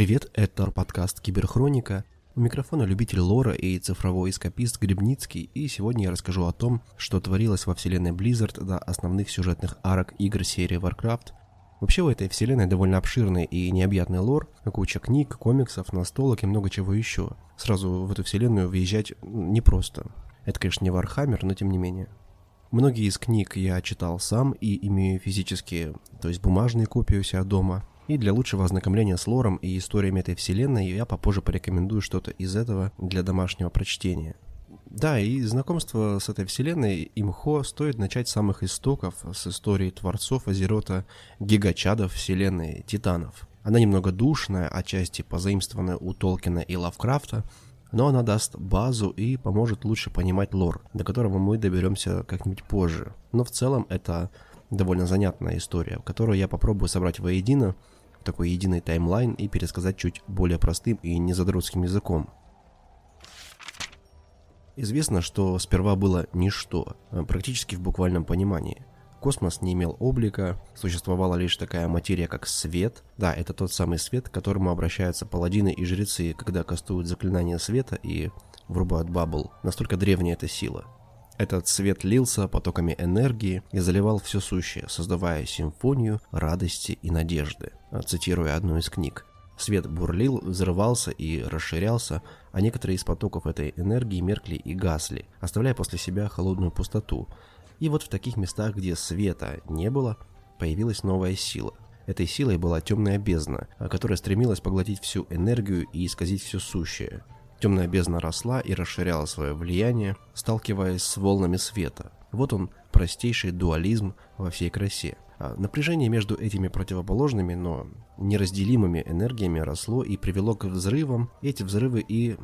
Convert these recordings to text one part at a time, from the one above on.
Привет, это подкаст Киберхроника. У микрофона любитель лора и цифровой эскапист Грибницкий, и сегодня я расскажу о том, что творилось во вселенной Blizzard до основных сюжетных арок игр серии Warcraft. Вообще в этой вселенной довольно обширный и необъятный лор, куча книг, комиксов, настолок и много чего еще. Сразу в эту вселенную въезжать непросто. Это, конечно, не Warhammer, но тем не менее. Многие из книг я читал сам и имею физические, то есть бумажные копии у себя дома, и для лучшего ознакомления с лором и историями этой вселенной я попозже порекомендую что-то из этого для домашнего прочтения. Да, и знакомство с этой вселенной имхо стоит начать с самых истоков, с истории творцов Азерота, гигачадов вселенной, титанов. Она немного душная, отчасти позаимствованная у Толкина и Лавкрафта, но она даст базу и поможет лучше понимать лор, до которого мы доберемся как-нибудь позже. Но в целом это довольно занятная история, которую я попробую собрать воедино такой единый timeline и пересказать чуть более простым и незадротским языком. Известно, что сперва было ничто, а практически в буквальном понимании. Космос не имел облика, существовала лишь такая материя, как свет. Да, это тот самый свет, к которому обращаются паладины и жрецы, когда кастуют заклинание света и врубают бабл. Настолько древняя эта сила. Этот свет лился потоками энергии и заливал все сущее, создавая симфонию радости и надежды. Цитируя одну из книг. Свет бурлил, взрывался и расширялся, а некоторые из потоков этой энергии меркли и гасли, оставляя после себя холодную пустоту. И вот в таких местах, где света не было, появилась новая сила. Этой силой была темная бездна, которая стремилась поглотить всю энергию и исказить все сущее. Темная бездна росла и расширяла свое влияние, сталкиваясь с волнами света. Вот он, простейший дуализм во всей красе. А напряжение между этими противоположными, но неразделимыми энергиями росло и привело к взрывам. Эти взрывы и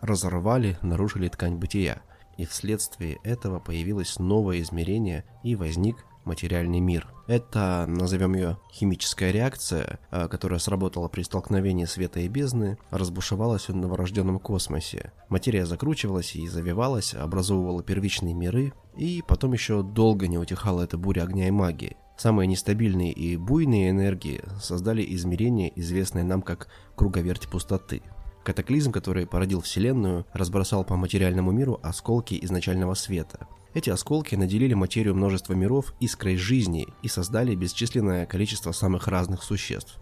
разорвали, нарушили ткань бытия. И вследствие этого появилось новое измерение и возник материальный мир. Это, назовем ее, химическая реакция, а, которая сработала при столкновении света и бездны, разбушевалась в новорожденном космосе. Материя закручивалась и завивалась, образовывала первичные миры, и потом еще долго не утихала эта буря огня и магии. Самые нестабильные и буйные энергии создали измерение, известное нам как круговерть пустоты. Катаклизм, который породил Вселенную, разбросал по материальному миру осколки изначального света – эти осколки наделили материю множества миров искрой жизни и создали бесчисленное количество самых разных существ,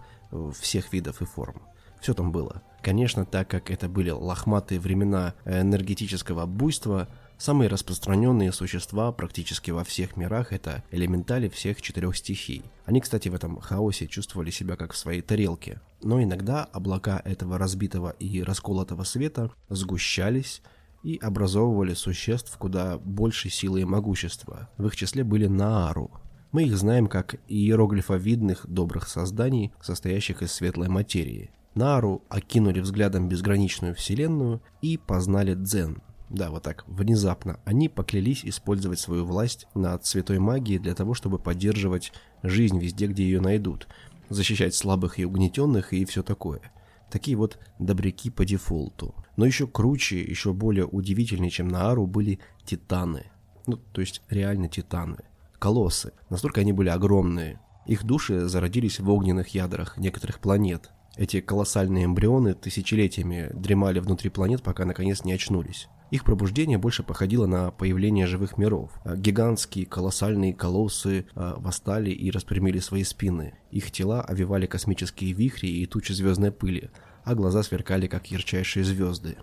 всех видов и форм. Все там было. Конечно, так как это были лохматые времена энергетического буйства, самые распространенные существа практически во всех мирах это элементали всех четырех стихий. Они, кстати, в этом хаосе чувствовали себя как в своей тарелке. Но иногда облака этого разбитого и расколотого света сгущались, и образовывали существ куда большей силы и могущества. В их числе были Наару. Мы их знаем как иероглифовидных добрых созданий, состоящих из светлой материи. Наару окинули взглядом безграничную вселенную и познали дзен. Да, вот так, внезапно. Они поклялись использовать свою власть над святой магией для того, чтобы поддерживать жизнь везде, где ее найдут, защищать слабых и угнетенных и все такое – Такие вот добряки по дефолту. Но еще круче, еще более удивительнее, чем Наару, были титаны. Ну, то есть реально титаны. Колоссы. Настолько они были огромные. Их души зародились в огненных ядрах некоторых планет. Эти колоссальные эмбрионы тысячелетиями дремали внутри планет, пока наконец не очнулись. Их пробуждение больше походило на появление живых миров. А гигантские колоссальные колоссы а, восстали и распрямили свои спины. Их тела овивали космические вихри и тучи звездной пыли, а глаза сверкали, как ярчайшие звезды.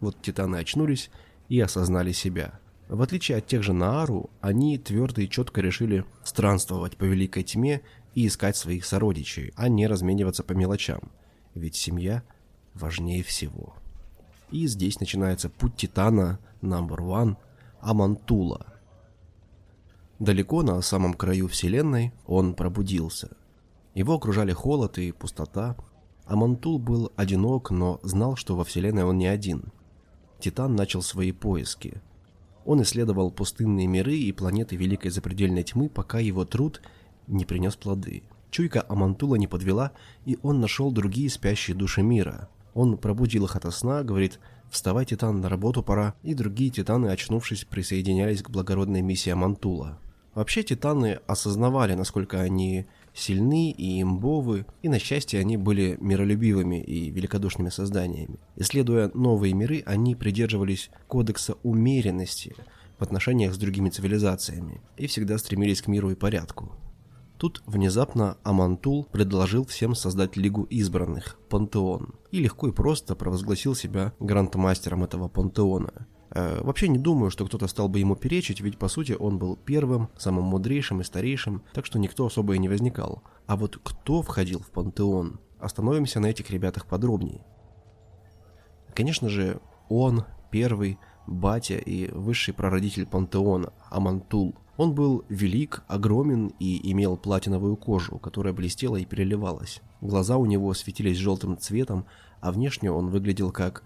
Вот титаны очнулись и осознали себя. В отличие от тех же Наару, они твердо и четко решили странствовать по великой тьме и искать своих сородичей, а не размениваться по мелочам. Ведь семья важнее всего. И здесь начинается путь Титана номер one Амантула. Далеко на самом краю Вселенной он пробудился. Его окружали холод и пустота. Амантул был одинок, но знал, что во Вселенной он не один. Титан начал свои поиски. Он исследовал пустынные миры и планеты Великой Запредельной Тьмы, пока его труд не принес плоды. Чуйка Амантула не подвела, и он нашел другие спящие души мира. Он пробудил их ото сна, говорит «Вставай, Титан, на работу пора», и другие Титаны, очнувшись, присоединялись к благородной миссии Амантула. Вообще Титаны осознавали, насколько они сильны и имбовы, и на счастье они были миролюбивыми и великодушными созданиями. Исследуя новые миры, они придерживались кодекса умеренности в отношениях с другими цивилизациями и всегда стремились к миру и порядку. Тут внезапно Амантул предложил всем создать Лигу Избранных, Пантеон, и легко и просто провозгласил себя грандмастером этого пантеона. Э, вообще не думаю, что кто-то стал бы ему перечить, ведь по сути он был первым, самым мудрейшим и старейшим, так что никто особо и не возникал. А вот кто входил в пантеон? Остановимся на этих ребятах подробнее. Конечно же, он первый, батя и высший прародитель пантеона, Амантул. Он был велик, огромен и имел платиновую кожу, которая блестела и переливалась. Глаза у него светились желтым цветом, а внешне он выглядел как...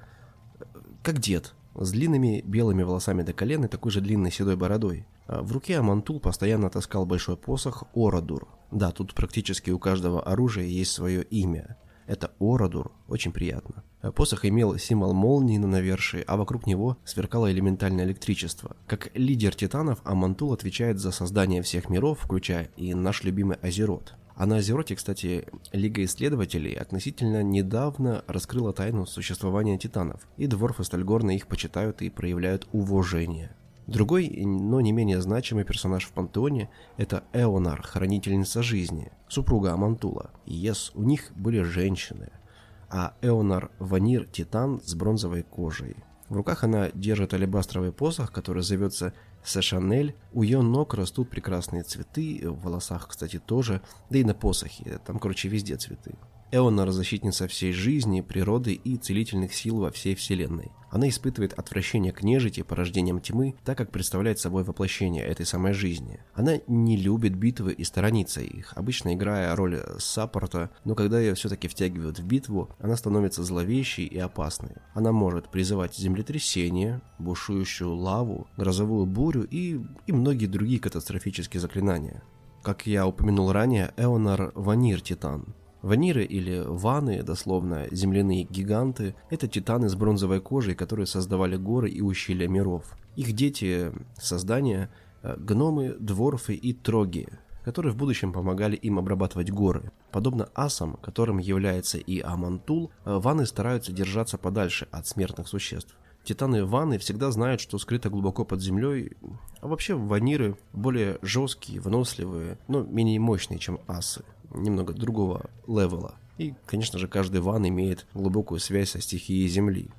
как дед, с длинными белыми волосами до колен и такой же длинной седой бородой. А в руке Амантул постоянно таскал большой посох Орадур. Да, тут практически у каждого оружия есть свое имя. Это Орадур, очень приятно. А посох имел символ молнии на навершии, а вокруг него сверкало элементальное электричество. Как лидер титанов, Амантул отвечает за создание всех миров, включая и наш любимый Азерот. А на Азероте, кстати, Лига исследователей относительно недавно раскрыла тайну существования титанов, и дворфы Стальгорна их почитают и проявляют уважение. Другой, но не менее значимый персонаж в пантеоне – это Эонар, хранительница жизни, супруга Амантула. И yes, у них были женщины. А Эонар – ванир титан с бронзовой кожей. В руках она держит алебастровый посох, который зовется Сэшанель. У ее ног растут прекрасные цветы, в волосах, кстати, тоже, да и на посохе, там, короче, везде цветы. Эонар – защитница всей жизни, природы и целительных сил во всей вселенной. Она испытывает отвращение к нежити, порождением тьмы, так как представляет собой воплощение этой самой жизни. Она не любит битвы и сторонится их, обычно играя роль саппорта, но когда ее все-таки втягивают в битву, она становится зловещей и опасной. Она может призывать землетрясение, бушующую лаву, грозовую бурю и, и многие другие катастрофические заклинания. Как я упомянул ранее, Эонар – Ванир Титан, Ваниры или ваны, дословно земляные гиганты, это титаны с бронзовой кожей, которые создавали горы и ущелья миров. Их дети создания э, – гномы, дворфы и троги, которые в будущем помогали им обрабатывать горы. Подобно асам, которым является и Амантул, э, ваны стараются держаться подальше от смертных существ. Титаны ваны всегда знают, что скрыто глубоко под землей, а вообще ваниры более жесткие, выносливые, но менее мощные, чем асы немного другого левела. И, конечно же, каждый ван имеет глубокую связь со стихией Земли.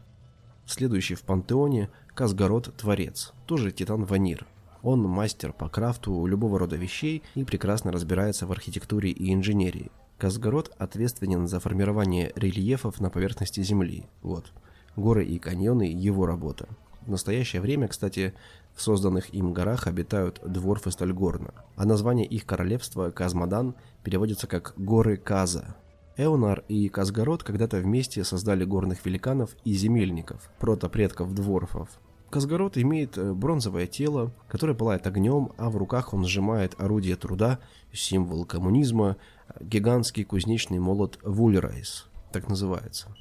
Следующий в пантеоне – Казгород Творец, тоже Титан Ванир. Он мастер по крафту любого рода вещей и прекрасно разбирается в архитектуре и инженерии. Казгород ответственен за формирование рельефов на поверхности Земли. Вот. Горы и каньоны – его работа. В настоящее время, кстати, в созданных им горах обитают дворфы Стальгорна, а название их королевства Казмадан переводится как «горы Каза». Эонар и Казгород когда-то вместе создали горных великанов и земельников, протопредков дворфов. Казгород имеет э, бронзовое тело, которое пылает огнем, а в руках он сжимает орудие труда, символ коммунизма, гигантский кузнечный молот Вульрайс, так называется.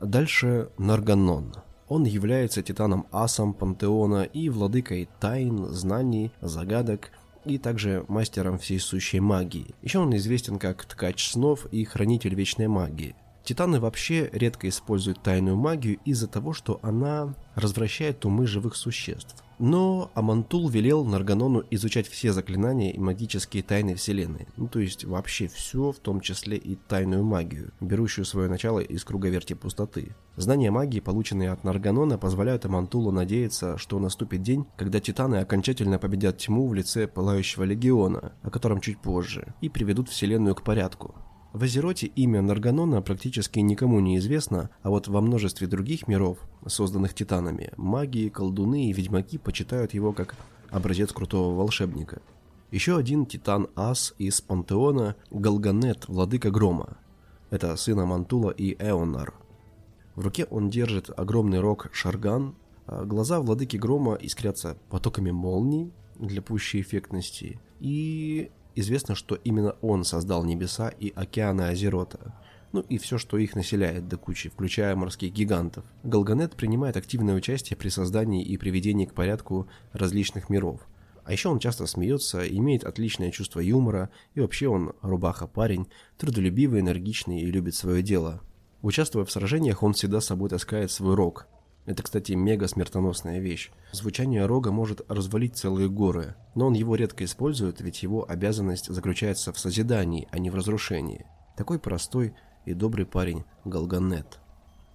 Дальше Нарганон – он является титаном асом пантеона и владыкой тайн, знаний, загадок и также мастером всей сущей магии. Еще он известен как ткач снов и хранитель вечной магии. Титаны вообще редко используют тайную магию из-за того, что она развращает умы живых существ. Но Амантул велел Нарганону изучать все заклинания и магические тайны Вселенной. Ну, то есть вообще все, в том числе и тайную магию, берущую свое начало из круговерти пустоты. Знания магии, полученные от Нарганона, позволяют Амантулу надеяться, что наступит день, когда Титаны окончательно победят тьму в лице Пылающего Легиона, о котором чуть позже, и приведут Вселенную к порядку. В Азероте имя Нарганона практически никому не известно, а вот во множестве других миров, созданных титанами, маги, колдуны и ведьмаки почитают его как образец крутого волшебника. Еще один титан Ас из пантеона – Галганет, владыка грома. Это сын Мантула и Эонар. В руке он держит огромный рог Шарган, а глаза владыки грома искрятся потоками молний для пущей эффектности, и Известно, что именно он создал небеса и океаны Азерота, ну и все, что их населяет до кучи, включая морских гигантов. Галганет принимает активное участие при создании и приведении к порядку различных миров. А еще он часто смеется, имеет отличное чувство юмора, и вообще он рубаха-парень, трудолюбивый, энергичный и любит свое дело. Участвуя в сражениях, он всегда с собой таскает свой рог. Это, кстати, мега смертоносная вещь. Звучание рога может развалить целые горы, но он его редко использует, ведь его обязанность заключается в созидании, а не в разрушении. Такой простой и добрый парень Галганет.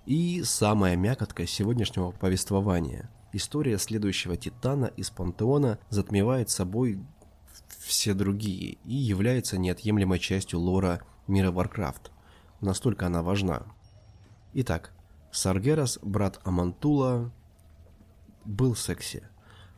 И самая мякотка сегодняшнего повествования. История следующего Титана из Пантеона затмевает собой все другие и является неотъемлемой частью лора мира Warcraft. Настолько она важна. Итак, Саргерас, брат Амантула, был секси.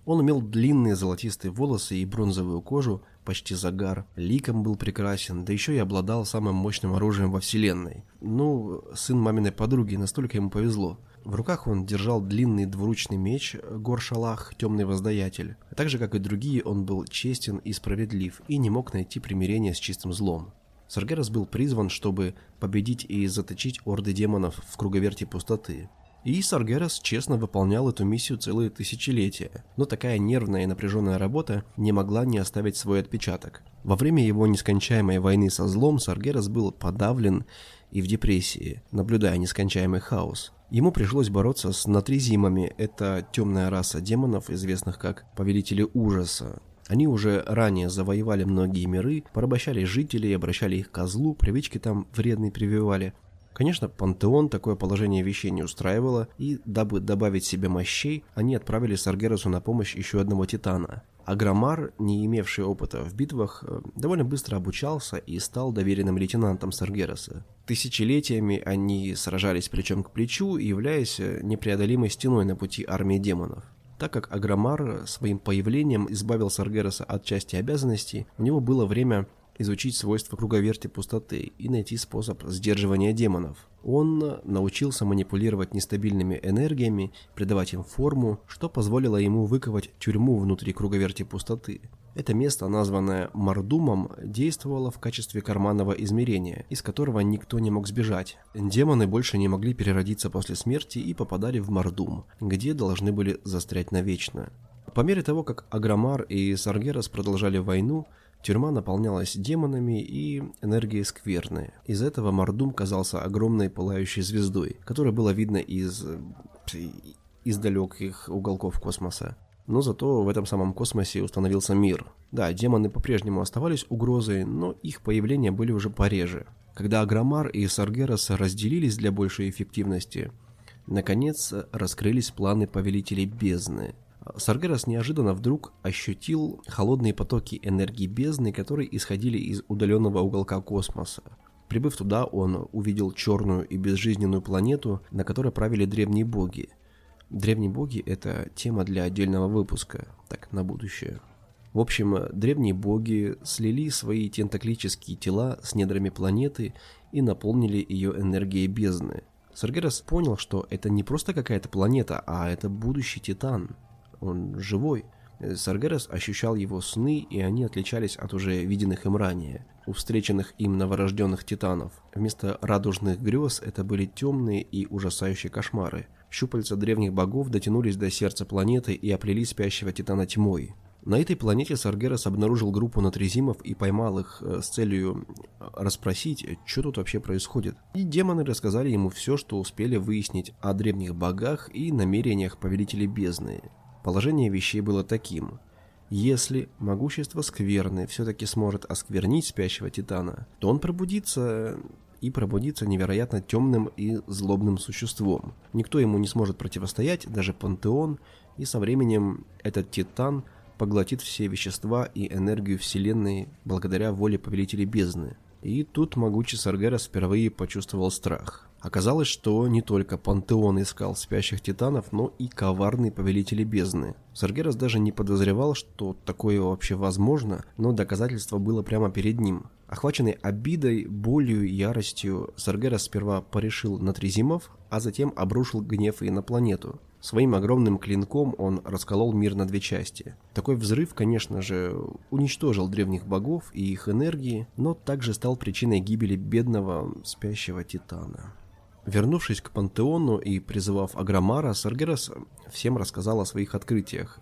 Он имел длинные золотистые волосы и бронзовую кожу, почти загар, ликом был прекрасен, да еще и обладал самым мощным оружием во вселенной. Ну, сын маминой подруги, настолько ему повезло. В руках он держал длинный двуручный меч Горшалах, темный воздаятель. Так же, как и другие, он был честен и справедлив, и не мог найти примирения с чистым злом. Саргерас был призван, чтобы победить и заточить орды демонов в круговерти пустоты. И Саргерас честно выполнял эту миссию целые тысячелетия, но такая нервная и напряженная работа не могла не оставить свой отпечаток. Во время его нескончаемой войны со злом Саргерас был подавлен и в депрессии, наблюдая нескончаемый хаос. Ему пришлось бороться с натризимами, это темная раса демонов, известных как Повелители Ужаса. Они уже ранее завоевали многие миры, порабощали жителей, обращали их козлу, привычки там вредные прививали, Конечно, Пантеон такое положение вещей не устраивало, и, дабы добавить себе мощей, они отправили Саргерасу на помощь еще одного Титана. Агромар, не имевший опыта в битвах, э, довольно быстро обучался и стал доверенным лейтенантом Саргераса. Тысячелетиями они сражались плечом к плечу, являясь э, непреодолимой стеной на пути армии демонов. Так как Агромар своим появлением избавил Саргераса от части обязанностей, у него было время изучить свойства круговерти пустоты и найти способ сдерживания демонов. Он научился манипулировать нестабильными энергиями, придавать им форму, что позволило ему выковать тюрьму внутри круговерти пустоты. Это место, названное Мардумом, действовало в качестве карманного измерения, из которого никто не мог сбежать. Демоны больше не могли переродиться после смерти и попадали в Мардум, где должны были застрять навечно. По мере того, как Агромар и Саргерас продолжали войну, Тюрьма наполнялась демонами и энергией скверной. Из этого Мордум казался огромной пылающей звездой, которая было видно из... из далеких уголков космоса. Но зато в этом самом космосе установился мир. Да, демоны по-прежнему оставались угрозой, но их появления были уже пореже. Когда Агромар и Саргерас разделились для большей эффективности, наконец раскрылись планы повелителей бездны – Саргерас неожиданно вдруг ощутил холодные потоки энергии бездны, которые исходили из удаленного уголка космоса. Прибыв туда, он увидел черную и безжизненную планету, на которой правили древние боги. Древние боги – это тема для отдельного выпуска, так, на будущее. В общем, древние боги слили свои тентаклические тела с недрами планеты и наполнили ее энергией бездны. Саргерас понял, что это не просто какая-то планета, а это будущий Титан – он живой. Саргерас ощущал его сны, и они отличались от уже виденных им ранее, у встреченных им новорожденных титанов. Вместо радужных грез это были темные и ужасающие кошмары. Щупальца древних богов дотянулись до сердца планеты и оплели спящего титана тьмой. На этой планете Саргерас обнаружил группу натрезимов и поймал их э, с целью э, расспросить, что тут вообще происходит. И демоны рассказали ему все, что успели выяснить о древних богах и намерениях повелителей бездны. Положение вещей было таким. Если могущество скверны все-таки сможет осквернить спящего Титана, то он пробудится и пробудится невероятно темным и злобным существом. Никто ему не сможет противостоять, даже Пантеон, и со временем этот Титан поглотит все вещества и энергию Вселенной благодаря воле Повелителей Бездны. И тут могучий Саргерас впервые почувствовал страх. Оказалось, что не только Пантеон искал спящих титанов, но и коварные повелители бездны. Саргерас даже не подозревал, что такое вообще возможно, но доказательство было прямо перед ним. Охваченный обидой, болью, яростью, Саргерас сперва порешил Натризимов, а затем обрушил гнев и на планету. Своим огромным клинком он расколол мир на две части. Такой взрыв, конечно же, уничтожил древних богов и их энергии, но также стал причиной гибели бедного спящего Титана. Вернувшись к пантеону и призывав Агромара, Саргерас всем рассказал о своих открытиях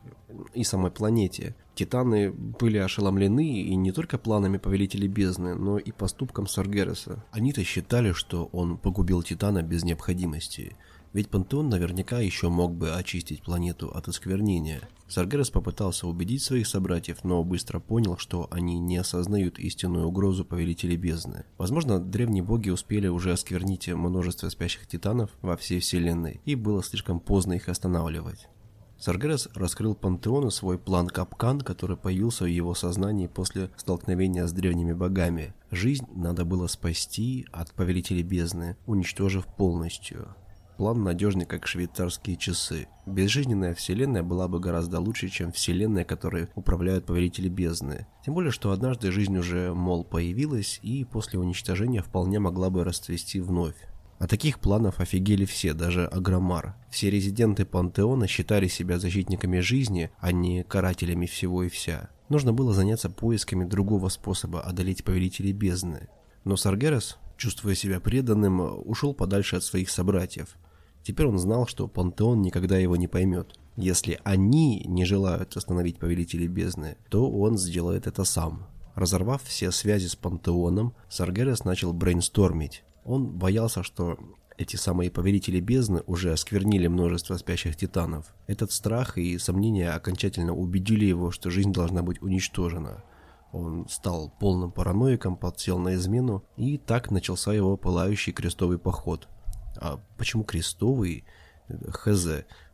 и самой планете. Титаны были ошеломлены и не только планами Повелителей Бездны, но и поступком Саргереса. Они-то считали, что он погубил Титана без необходимости – ведь Пантеон наверняка еще мог бы очистить планету от осквернения. Саргерас попытался убедить своих собратьев, но быстро понял, что они не осознают истинную угрозу Повелителей Бездны. Возможно, древние боги успели уже осквернить множество спящих титанов во всей Вселенной, и было слишком поздно их останавливать. Саргерас раскрыл Пантеону свой план Капкан, который появился в его сознании после столкновения с древними богами. Жизнь надо было спасти от Повелителей Бездны, уничтожив полностью. План надежный, как швейцарские часы. Безжизненная вселенная была бы гораздо лучше, чем вселенная, которой управляют повелители бездны. Тем более, что однажды жизнь уже, мол, появилась и после уничтожения вполне могла бы расцвести вновь. От таких планов офигели все, даже Агромар. Все резиденты Пантеона считали себя защитниками жизни, а не карателями всего и вся. Нужно было заняться поисками другого способа одолеть повелителей бездны. Но Саргерас, чувствуя себя преданным, ушел подальше от своих собратьев – Теперь он знал, что Пантеон никогда его не поймет. Если они не желают остановить Повелителей Бездны, то он сделает это сам. Разорвав все связи с Пантеоном, Саргерес начал брейнстормить. Он боялся, что эти самые Повелители Бездны уже осквернили множество спящих титанов. Этот страх и сомнения окончательно убедили его, что жизнь должна быть уничтожена. Он стал полным параноиком, подсел на измену, и так начался его пылающий крестовый поход – а почему крестовый? Хз.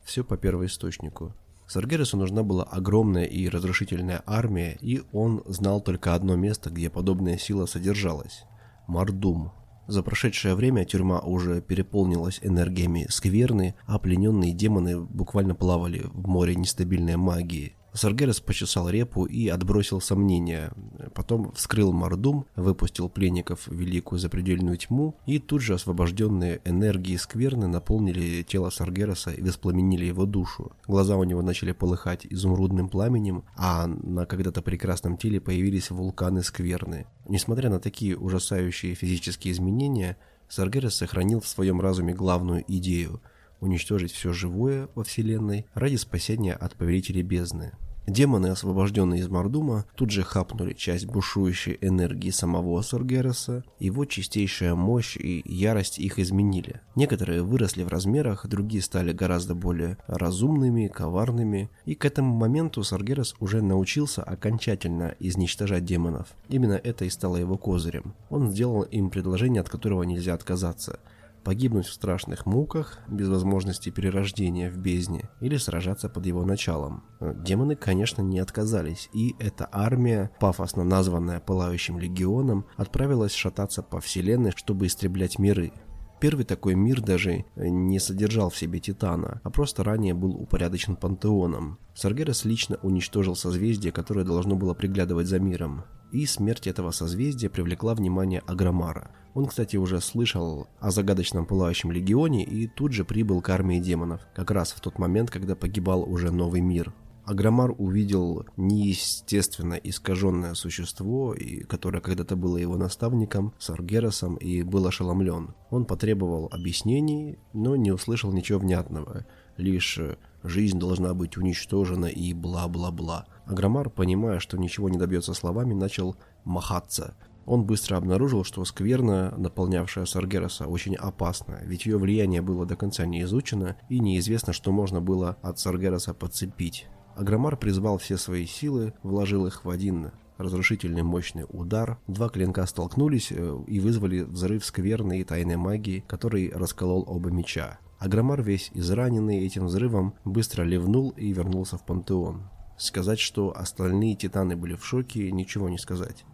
Все по первоисточнику. Саргерису нужна была огромная и разрушительная армия, и он знал только одно место, где подобная сила содержалась – Мардум. За прошедшее время тюрьма уже переполнилась энергиями скверны, а плененные демоны буквально плавали в море нестабильной магии. Саргерес почесал репу и отбросил сомнения. Потом вскрыл мордум, выпустил пленников в великую запредельную тьму, и тут же освобожденные энергии скверны наполнили тело Саргереса и воспламенили его душу. Глаза у него начали полыхать изумрудным пламенем, а на когда-то прекрасном теле появились вулканы скверны. Несмотря на такие ужасающие физические изменения, Саргерес сохранил в своем разуме главную идею – уничтожить все живое во Вселенной ради спасения от повелителей бездны. Демоны, освобожденные из Мордума, тут же хапнули часть бушующей энергии самого Соргереса, его чистейшая мощь и ярость их изменили. Некоторые выросли в размерах, другие стали гораздо более разумными, коварными, и к этому моменту Саргерас уже научился окончательно изничтожать демонов. Именно это и стало его козырем. Он сделал им предложение, от которого нельзя отказаться – погибнуть в страшных муках, без возможности перерождения в бездне, или сражаться под его началом. Демоны, конечно, не отказались, и эта армия, пафосно названная Пылающим Легионом, отправилась шататься по вселенной, чтобы истреблять миры. Первый такой мир даже не содержал в себе Титана, а просто ранее был упорядочен пантеоном. Саргерас лично уничтожил созвездие, которое должно было приглядывать за миром. И смерть этого созвездия привлекла внимание Агромара – он, кстати, уже слышал о загадочном пылающем легионе и тут же прибыл к армии демонов, как раз в тот момент, когда погибал уже новый мир. Агромар увидел неестественно искаженное существо, и, которое когда-то было его наставником, Саргеросом, и был ошеломлен. Он потребовал объяснений, но не услышал ничего внятного, лишь «жизнь должна быть уничтожена» и бла-бла-бла. Агромар, понимая, что ничего не добьется словами, начал махаться – он быстро обнаружил, что скверна, наполнявшая Саргераса, очень опасна, ведь ее влияние было до конца не изучено, и неизвестно, что можно было от Саргераса подцепить. Агромар призвал все свои силы, вложил их в один разрушительный мощный удар. Два клинка столкнулись э, и вызвали взрыв скверной и тайной магии, который расколол оба меча. Агромар, весь израненный этим взрывом, быстро ливнул и вернулся в пантеон. Сказать, что остальные титаны были в шоке, ничего не сказать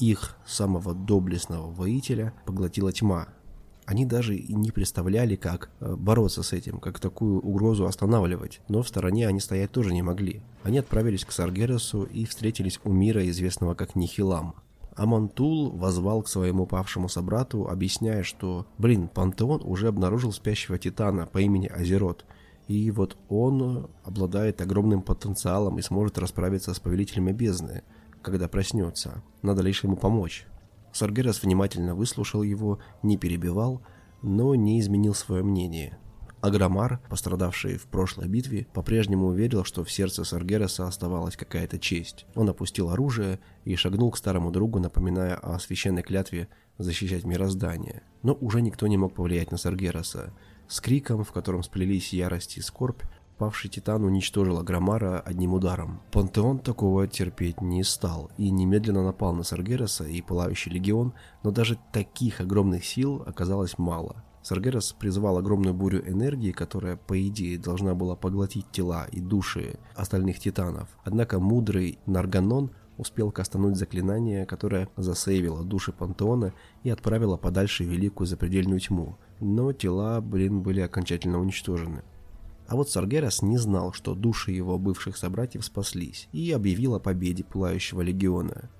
их, самого доблестного воителя, поглотила тьма. Они даже и не представляли, как э, бороться с этим, как такую угрозу останавливать, но в стороне они стоять тоже не могли. Они отправились к Саргересу и встретились у мира, известного как Нихилам. Амантул возвал к своему павшему собрату, объясняя, что, блин, Пантеон уже обнаружил спящего титана по имени Азерот, и вот он обладает огромным потенциалом и сможет расправиться с повелителями бездны – когда проснется. Надо лишь ему помочь. Саргерас внимательно выслушал его, не перебивал, но не изменил свое мнение. Агромар, пострадавший в прошлой битве, по-прежнему уверил, что в сердце Саргераса оставалась какая-то честь. Он опустил оружие и шагнул к старому другу, напоминая о священной клятве защищать мироздание. Но уже никто не мог повлиять на Саргераса. С криком, в котором сплелись ярость и скорбь, павший Титан уничтожил Агромара одним ударом. Пантеон такого терпеть не стал и немедленно напал на Саргераса и Пылающий Легион, но даже таких огромных сил оказалось мало. Саргерас призвал огромную бурю энергии, которая, по идее, должна была поглотить тела и души остальных титанов. Однако мудрый Нарганон успел кастануть заклинание, которое засейвило души Пантеона и отправило подальше великую запредельную тьму. Но тела, блин, были окончательно уничтожены. А вот Саргерас не знал, что души его бывших собратьев спаслись, и объявил о победе Пылающего Легиона.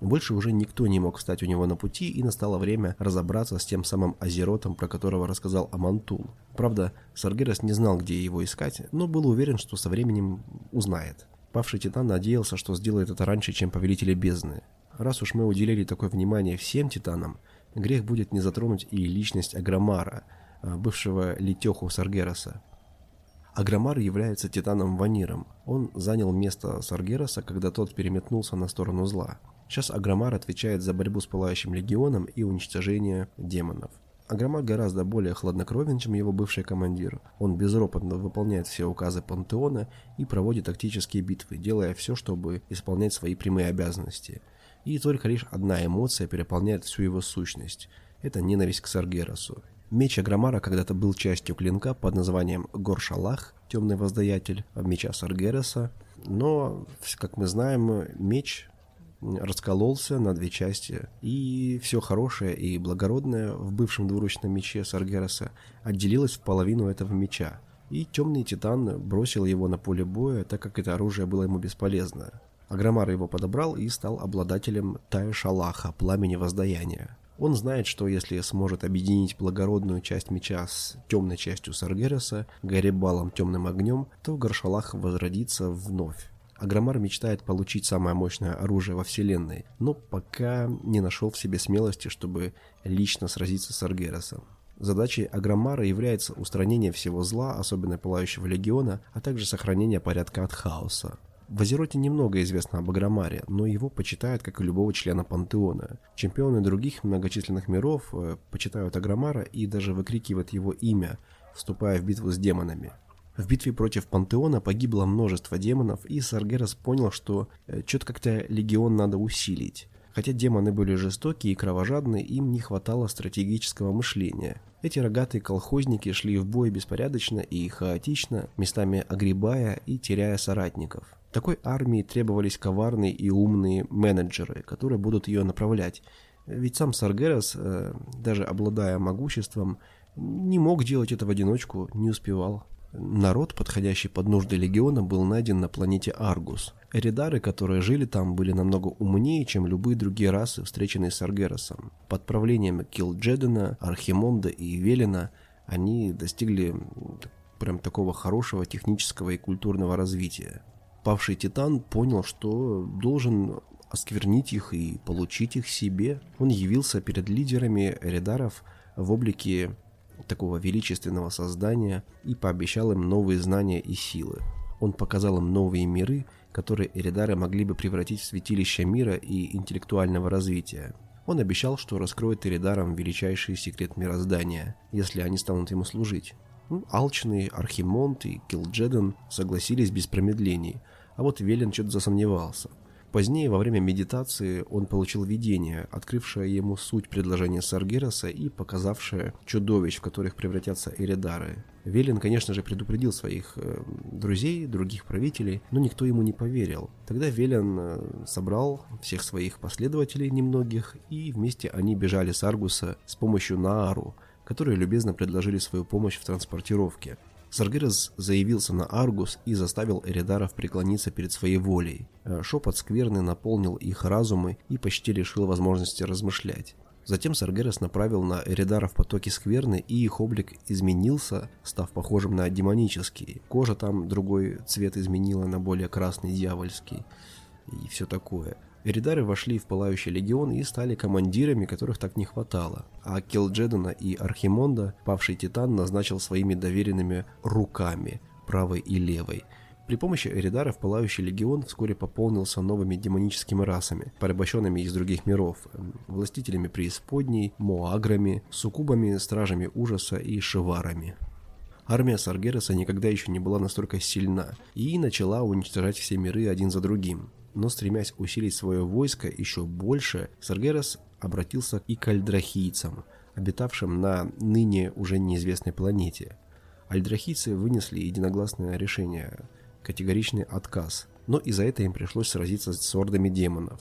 Больше уже никто не мог встать у него на пути, и настало время разобраться с тем самым Азеротом, про которого рассказал Амантул. Правда, Саргерас не знал, где его искать, но был уверен, что со временем узнает. Павший Титан надеялся, что сделает это раньше, чем Повелители Бездны. Раз уж мы уделили такое внимание всем Титанам, грех будет не затронуть и личность Агромара, а, бывшего Летеху Саргераса. Агромар является Титаном-Ваниром. Он занял место Саргераса, когда тот переметнулся на сторону зла. Сейчас Агромар отвечает за борьбу с Пылающим Легионом и уничтожение демонов. Агромар гораздо более хладнокровен, чем его бывший командир. Он безропотно выполняет все указы Пантеона и проводит тактические битвы, делая все, чтобы исполнять свои прямые обязанности. И только лишь одна эмоция переполняет всю его сущность. Это ненависть к Саргерасу. Меч Агромара когда-то был частью клинка под названием Горшалах, темный воздаятель меча Саргереса, но, как мы знаем, меч раскололся на две части, и все хорошее и благородное в бывшем двуручном мече Саргереса отделилось в половину этого меча, и темный титан бросил его на поле боя, так как это оружие было ему бесполезно. Агромар его подобрал и стал обладателем Тая Шалаха, пламени воздаяния. Он знает, что если сможет объединить благородную часть меча с темной частью Саргереса, Гарибалом темным огнем, то Гаршалах возродится вновь. Агромар мечтает получить самое мощное оружие во Вселенной, но пока не нашел в себе смелости, чтобы лично сразиться с Аргеросом. Задачей Агромара является устранение всего зла, особенно Пылающего Легиона, а также сохранение порядка от хаоса. В Азероте немного известно об Агромаре, но его почитают как и любого члена пантеона. Чемпионы других многочисленных миров э, почитают Агромара и даже выкрикивают его имя, вступая в битву с демонами. В битве против Пантеона погибло множество демонов, и Саргерас понял, что э, что-то как-то легион надо усилить. Хотя демоны были жестокие и кровожадные, им не хватало стратегического мышления. Эти рогатые колхозники шли в бой беспорядочно и хаотично, местами огребая и теряя соратников. Такой армии требовались коварные и умные менеджеры, которые будут ее направлять. Ведь сам Саргерас, э, даже обладая могуществом, не мог делать это в одиночку, не успевал. Народ, подходящий под нужды легиона, был найден на планете Аргус. Эридары, которые жили там, были намного умнее, чем любые другие расы, встреченные с Аргеросом. Под правлением Килджедена, Архимонда и Велина они достигли прям такого хорошего технического и культурного развития павший титан понял, что должен осквернить их и получить их себе. Он явился перед лидерами Эридаров в облике такого величественного создания и пообещал им новые знания и силы. Он показал им новые миры, которые Эридары могли бы превратить в святилище мира и интеллектуального развития. Он обещал, что раскроет Эридарам величайший секрет мироздания, если они станут ему служить. Ну, Алчный, Архимонт и Килджеден согласились без промедлений – а вот Велин что-то засомневался. Позднее, во время медитации, он получил видение, открывшее ему суть предложения Саргераса и показавшее чудовищ, в которых превратятся Эридары. Велин, конечно же, предупредил своих э, друзей, других правителей, но никто ему не поверил. Тогда Велин э, собрал всех своих последователей, немногих, и вместе они бежали с Аргуса с помощью Наару, которые любезно предложили свою помощь в транспортировке. Саргерас заявился на Аргус и заставил Эридаров преклониться перед своей волей. Э, шепот скверны наполнил их разумы и почти лишил возможности размышлять. Затем Саргерас направил на Эридаров потоки скверны, и их облик изменился, став похожим на демонический. Кожа там другой цвет изменила на более красный дьявольский. И все такое. Эридары вошли в Пылающий Легион и стали командирами, которых так не хватало. А Келджедана и Архимонда павший Титан назначил своими доверенными руками, правой и левой. При помощи Эридаров Пылающий Легион вскоре пополнился новыми демоническими расами, порабощенными из других миров, властителями преисподней, моаграми, суккубами, стражами ужаса и шиварами. Армия Саргераса никогда еще не была настолько сильна и начала уничтожать все миры один за другим но стремясь усилить свое войско еще больше, Саргерас обратился и к альдрахийцам, обитавшим на ныне уже неизвестной планете. Альдрахийцы вынесли единогласное решение, категоричный отказ, но и за это им пришлось сразиться с ордами демонов.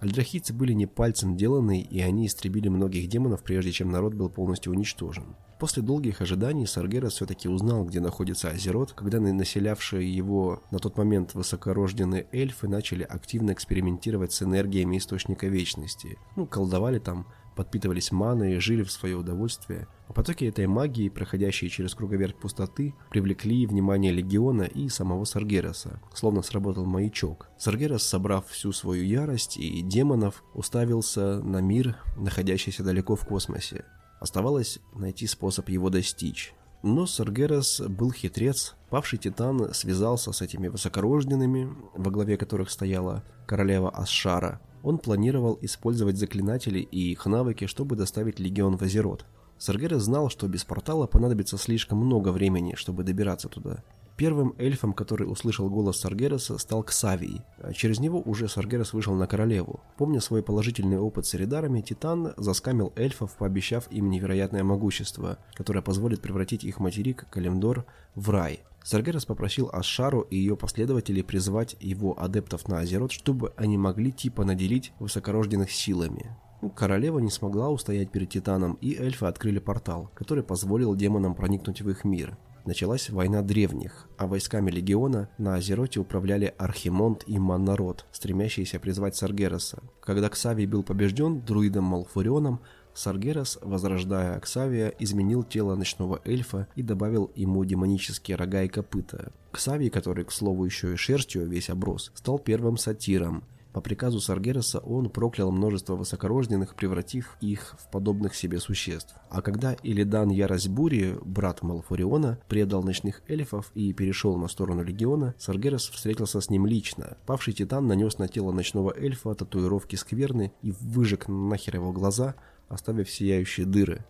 Альдрахийцы были не пальцем деланы, и они истребили многих демонов, прежде чем народ был полностью уничтожен. После долгих ожиданий Саргерас все-таки узнал, где находится Азерот, когда населявшие его на тот момент высокорожденные эльфы начали активно экспериментировать с энергиями Источника Вечности. Ну, колдовали там, подпитывались маной, жили в свое удовольствие. А потоки этой магии, проходящие через круговерть пустоты, привлекли внимание Легиона и самого Саргераса, словно сработал маячок. Саргерас, собрав всю свою ярость и демонов, уставился на мир, находящийся далеко в космосе. Оставалось найти способ его достичь. Но Саргерас был хитрец. Павший Титан связался с этими высокорожденными, во главе которых стояла королева Асшара. Он планировал использовать заклинателей и их навыки, чтобы доставить легион в Азерот. Саргерас знал, что без портала понадобится слишком много времени, чтобы добираться туда. Первым эльфом, который услышал голос Саргераса, стал Ксавий. А через него уже Саргерас вышел на королеву. Помня свой положительный опыт с Эридарами, Титан заскамил эльфов, пообещав им невероятное могущество, которое позволит превратить их материк Калимдор в рай. Саргерас попросил Ашару и ее последователей призвать его адептов на Азерот, чтобы они могли типа наделить высокорожденных силами. Королева не смогла устоять перед Титаном, и эльфы открыли портал, который позволил демонам проникнуть в их мир началась война древних, а войсками легиона на Азероте управляли Архимонд и Маннарод, стремящиеся призвать Саргераса. Когда Ксавий был побежден друидом Малфурионом, Саргерас, возрождая Аксавия, изменил тело ночного эльфа и добавил ему демонические рога и копыта. Ксавий, который, к слову, еще и шерстью весь оброс, стал первым сатиром – по приказу Саргераса он проклял множество высокорожденных, превратив их в подобных себе существ. А когда Илидан Ярость Бури, брат Малфуриона, предал ночных эльфов и перешел на сторону Легиона, Саргерас встретился с ним лично. Павший Титан нанес на тело ночного эльфа татуировки скверны и выжег нахер его глаза, оставив сияющие дыры.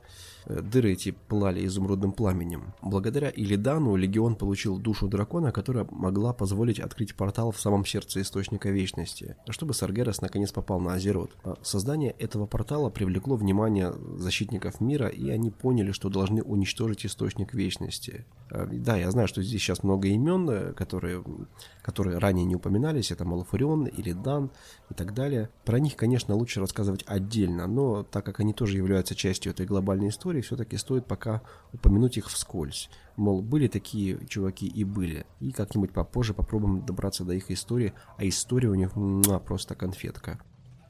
Дыры эти пылали изумрудным пламенем. Благодаря Илидану Легион получил душу дракона, которая могла позволить открыть портал в самом сердце Источника Вечности, чтобы Саргерас наконец попал на Азерот. А создание этого портала привлекло внимание защитников мира, и они поняли, что должны уничтожить Источник Вечности. Э, да, я знаю, что здесь сейчас много имен, э, которые, которые ранее не упоминались, это Малафурион, Илидан и так далее. Про них, конечно, лучше рассказывать отдельно, но так как они тоже являются частью этой глобальной истории, истории все-таки стоит пока упомянуть их вскользь. Мол, были такие чуваки и были. И как-нибудь попозже попробуем добраться до их истории, а история у них муа, просто конфетка.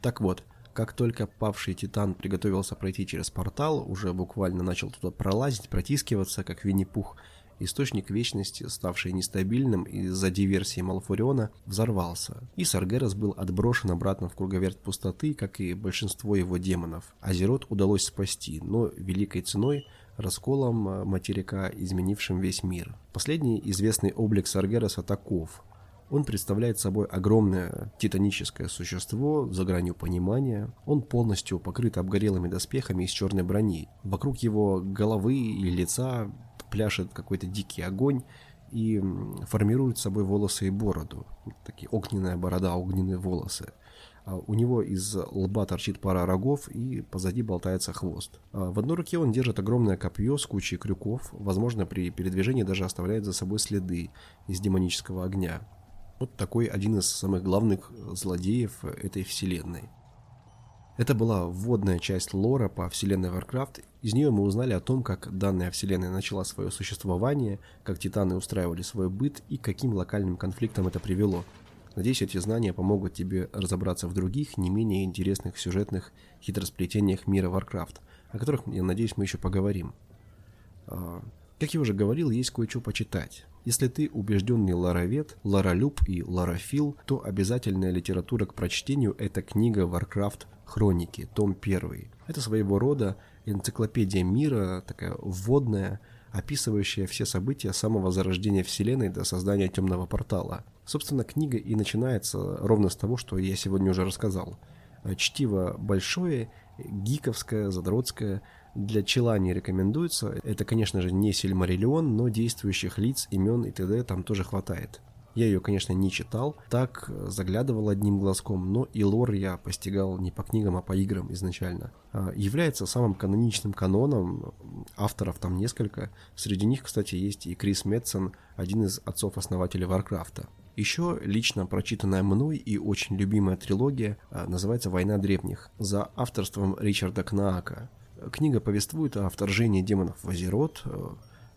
Так вот, как только павший Титан приготовился пройти через портал, уже буквально начал туда пролазить, протискиваться, как Винни-Пух, источник вечности, ставший нестабильным из-за диверсии Малфуриона, взорвался, и Саргерас был отброшен обратно в круговерть пустоты, как и большинство его демонов. Азерот удалось спасти, но великой ценой расколом э, материка, изменившим весь мир. Последний известный облик Саргераса таков. Он представляет собой огромное титаническое существо за гранью понимания. Он полностью покрыт обгорелыми доспехами из черной брони. Вокруг его головы и лица пляшет какой-то дикий огонь и формирует собой волосы и бороду. Такие огненная борода, огненные волосы. А у него из лба торчит пара рогов и позади болтается хвост. А в одной руке он держит огромное копье с кучей крюков, возможно, при передвижении даже оставляет за собой следы из демонического огня. Вот такой один из самых главных злодеев этой вселенной. Это была вводная часть лора по вселенной Warcraft. Из нее мы узнали о том, как данная вселенная начала свое существование, как титаны устраивали свой быт и каким локальным конфликтам это привело. Надеюсь, эти знания помогут тебе разобраться в других, не менее интересных сюжетных хитросплетениях мира Warcraft, о которых, я надеюсь, мы еще поговорим. А, как я уже говорил, есть кое-что почитать. Если ты убежденный ларовед, ларолюб и ларофил, то обязательная литература к прочтению – это книга Warcraft Хроники, том 1. Это своего рода энциклопедия мира, такая вводная, описывающая все события самого зарождения Вселенной до создания темного портала. Собственно, книга и начинается ровно с того, что я сегодня уже рассказал. Чтиво большое, гиковское, задротское, для чела не рекомендуется. Это, конечно же, не Сильмариллион, но действующих лиц, имен и т.д. там тоже хватает. Я ее, конечно, не читал, так э, заглядывал одним глазком, но и лор я постигал не по книгам, а по играм изначально. А, является самым каноничным каноном, авторов там несколько. Среди них, кстати, есть и Крис Метсон, один из отцов-основателей Варкрафта. Еще лично прочитанная мной и очень любимая трилогия а, называется «Война древних» за авторством Ричарда Кнаака. Книга повествует о вторжении демонов в Азерот,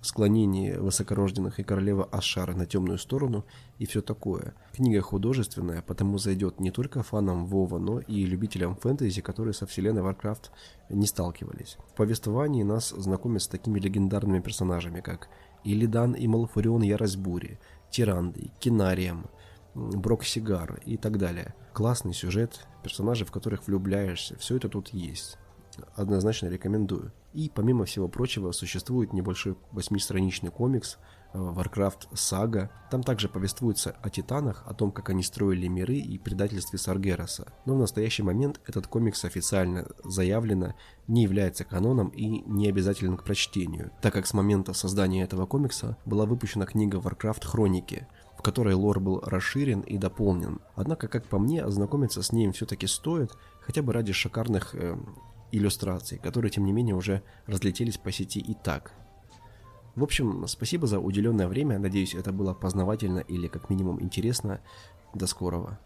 склонении высокорожденных и королевы Ашара на темную сторону и все такое. Книга художественная, потому зайдет не только фанам Вова, но и любителям фэнтези, которые со вселенной Warcraft не сталкивались. В повествовании нас знакомят с такими легендарными персонажами, как Илидан и Малфурион Ярость Бури, Тирандой, Кинарием, Брок Сигар и так далее. Классный сюжет, персонажи, в которых влюбляешься, все это тут есть однозначно рекомендую. И помимо всего прочего, существует небольшой восьмистраничный комикс э, Warcraft Saga. Там также повествуется о титанах, о том, как они строили миры и предательстве Саргераса. Но в настоящий момент этот комикс официально заявлено не является каноном и не обязателен к прочтению, так как с момента создания этого комикса была выпущена книга Warcraft Хроники, в которой лор был расширен и дополнен. Однако, как по мне, ознакомиться с ним все-таки стоит, хотя бы ради шикарных э, иллюстраций, которые, тем не менее, уже разлетелись по сети и так. В общем, спасибо за уделенное время. Надеюсь, это было познавательно или как минимум интересно. До скорого.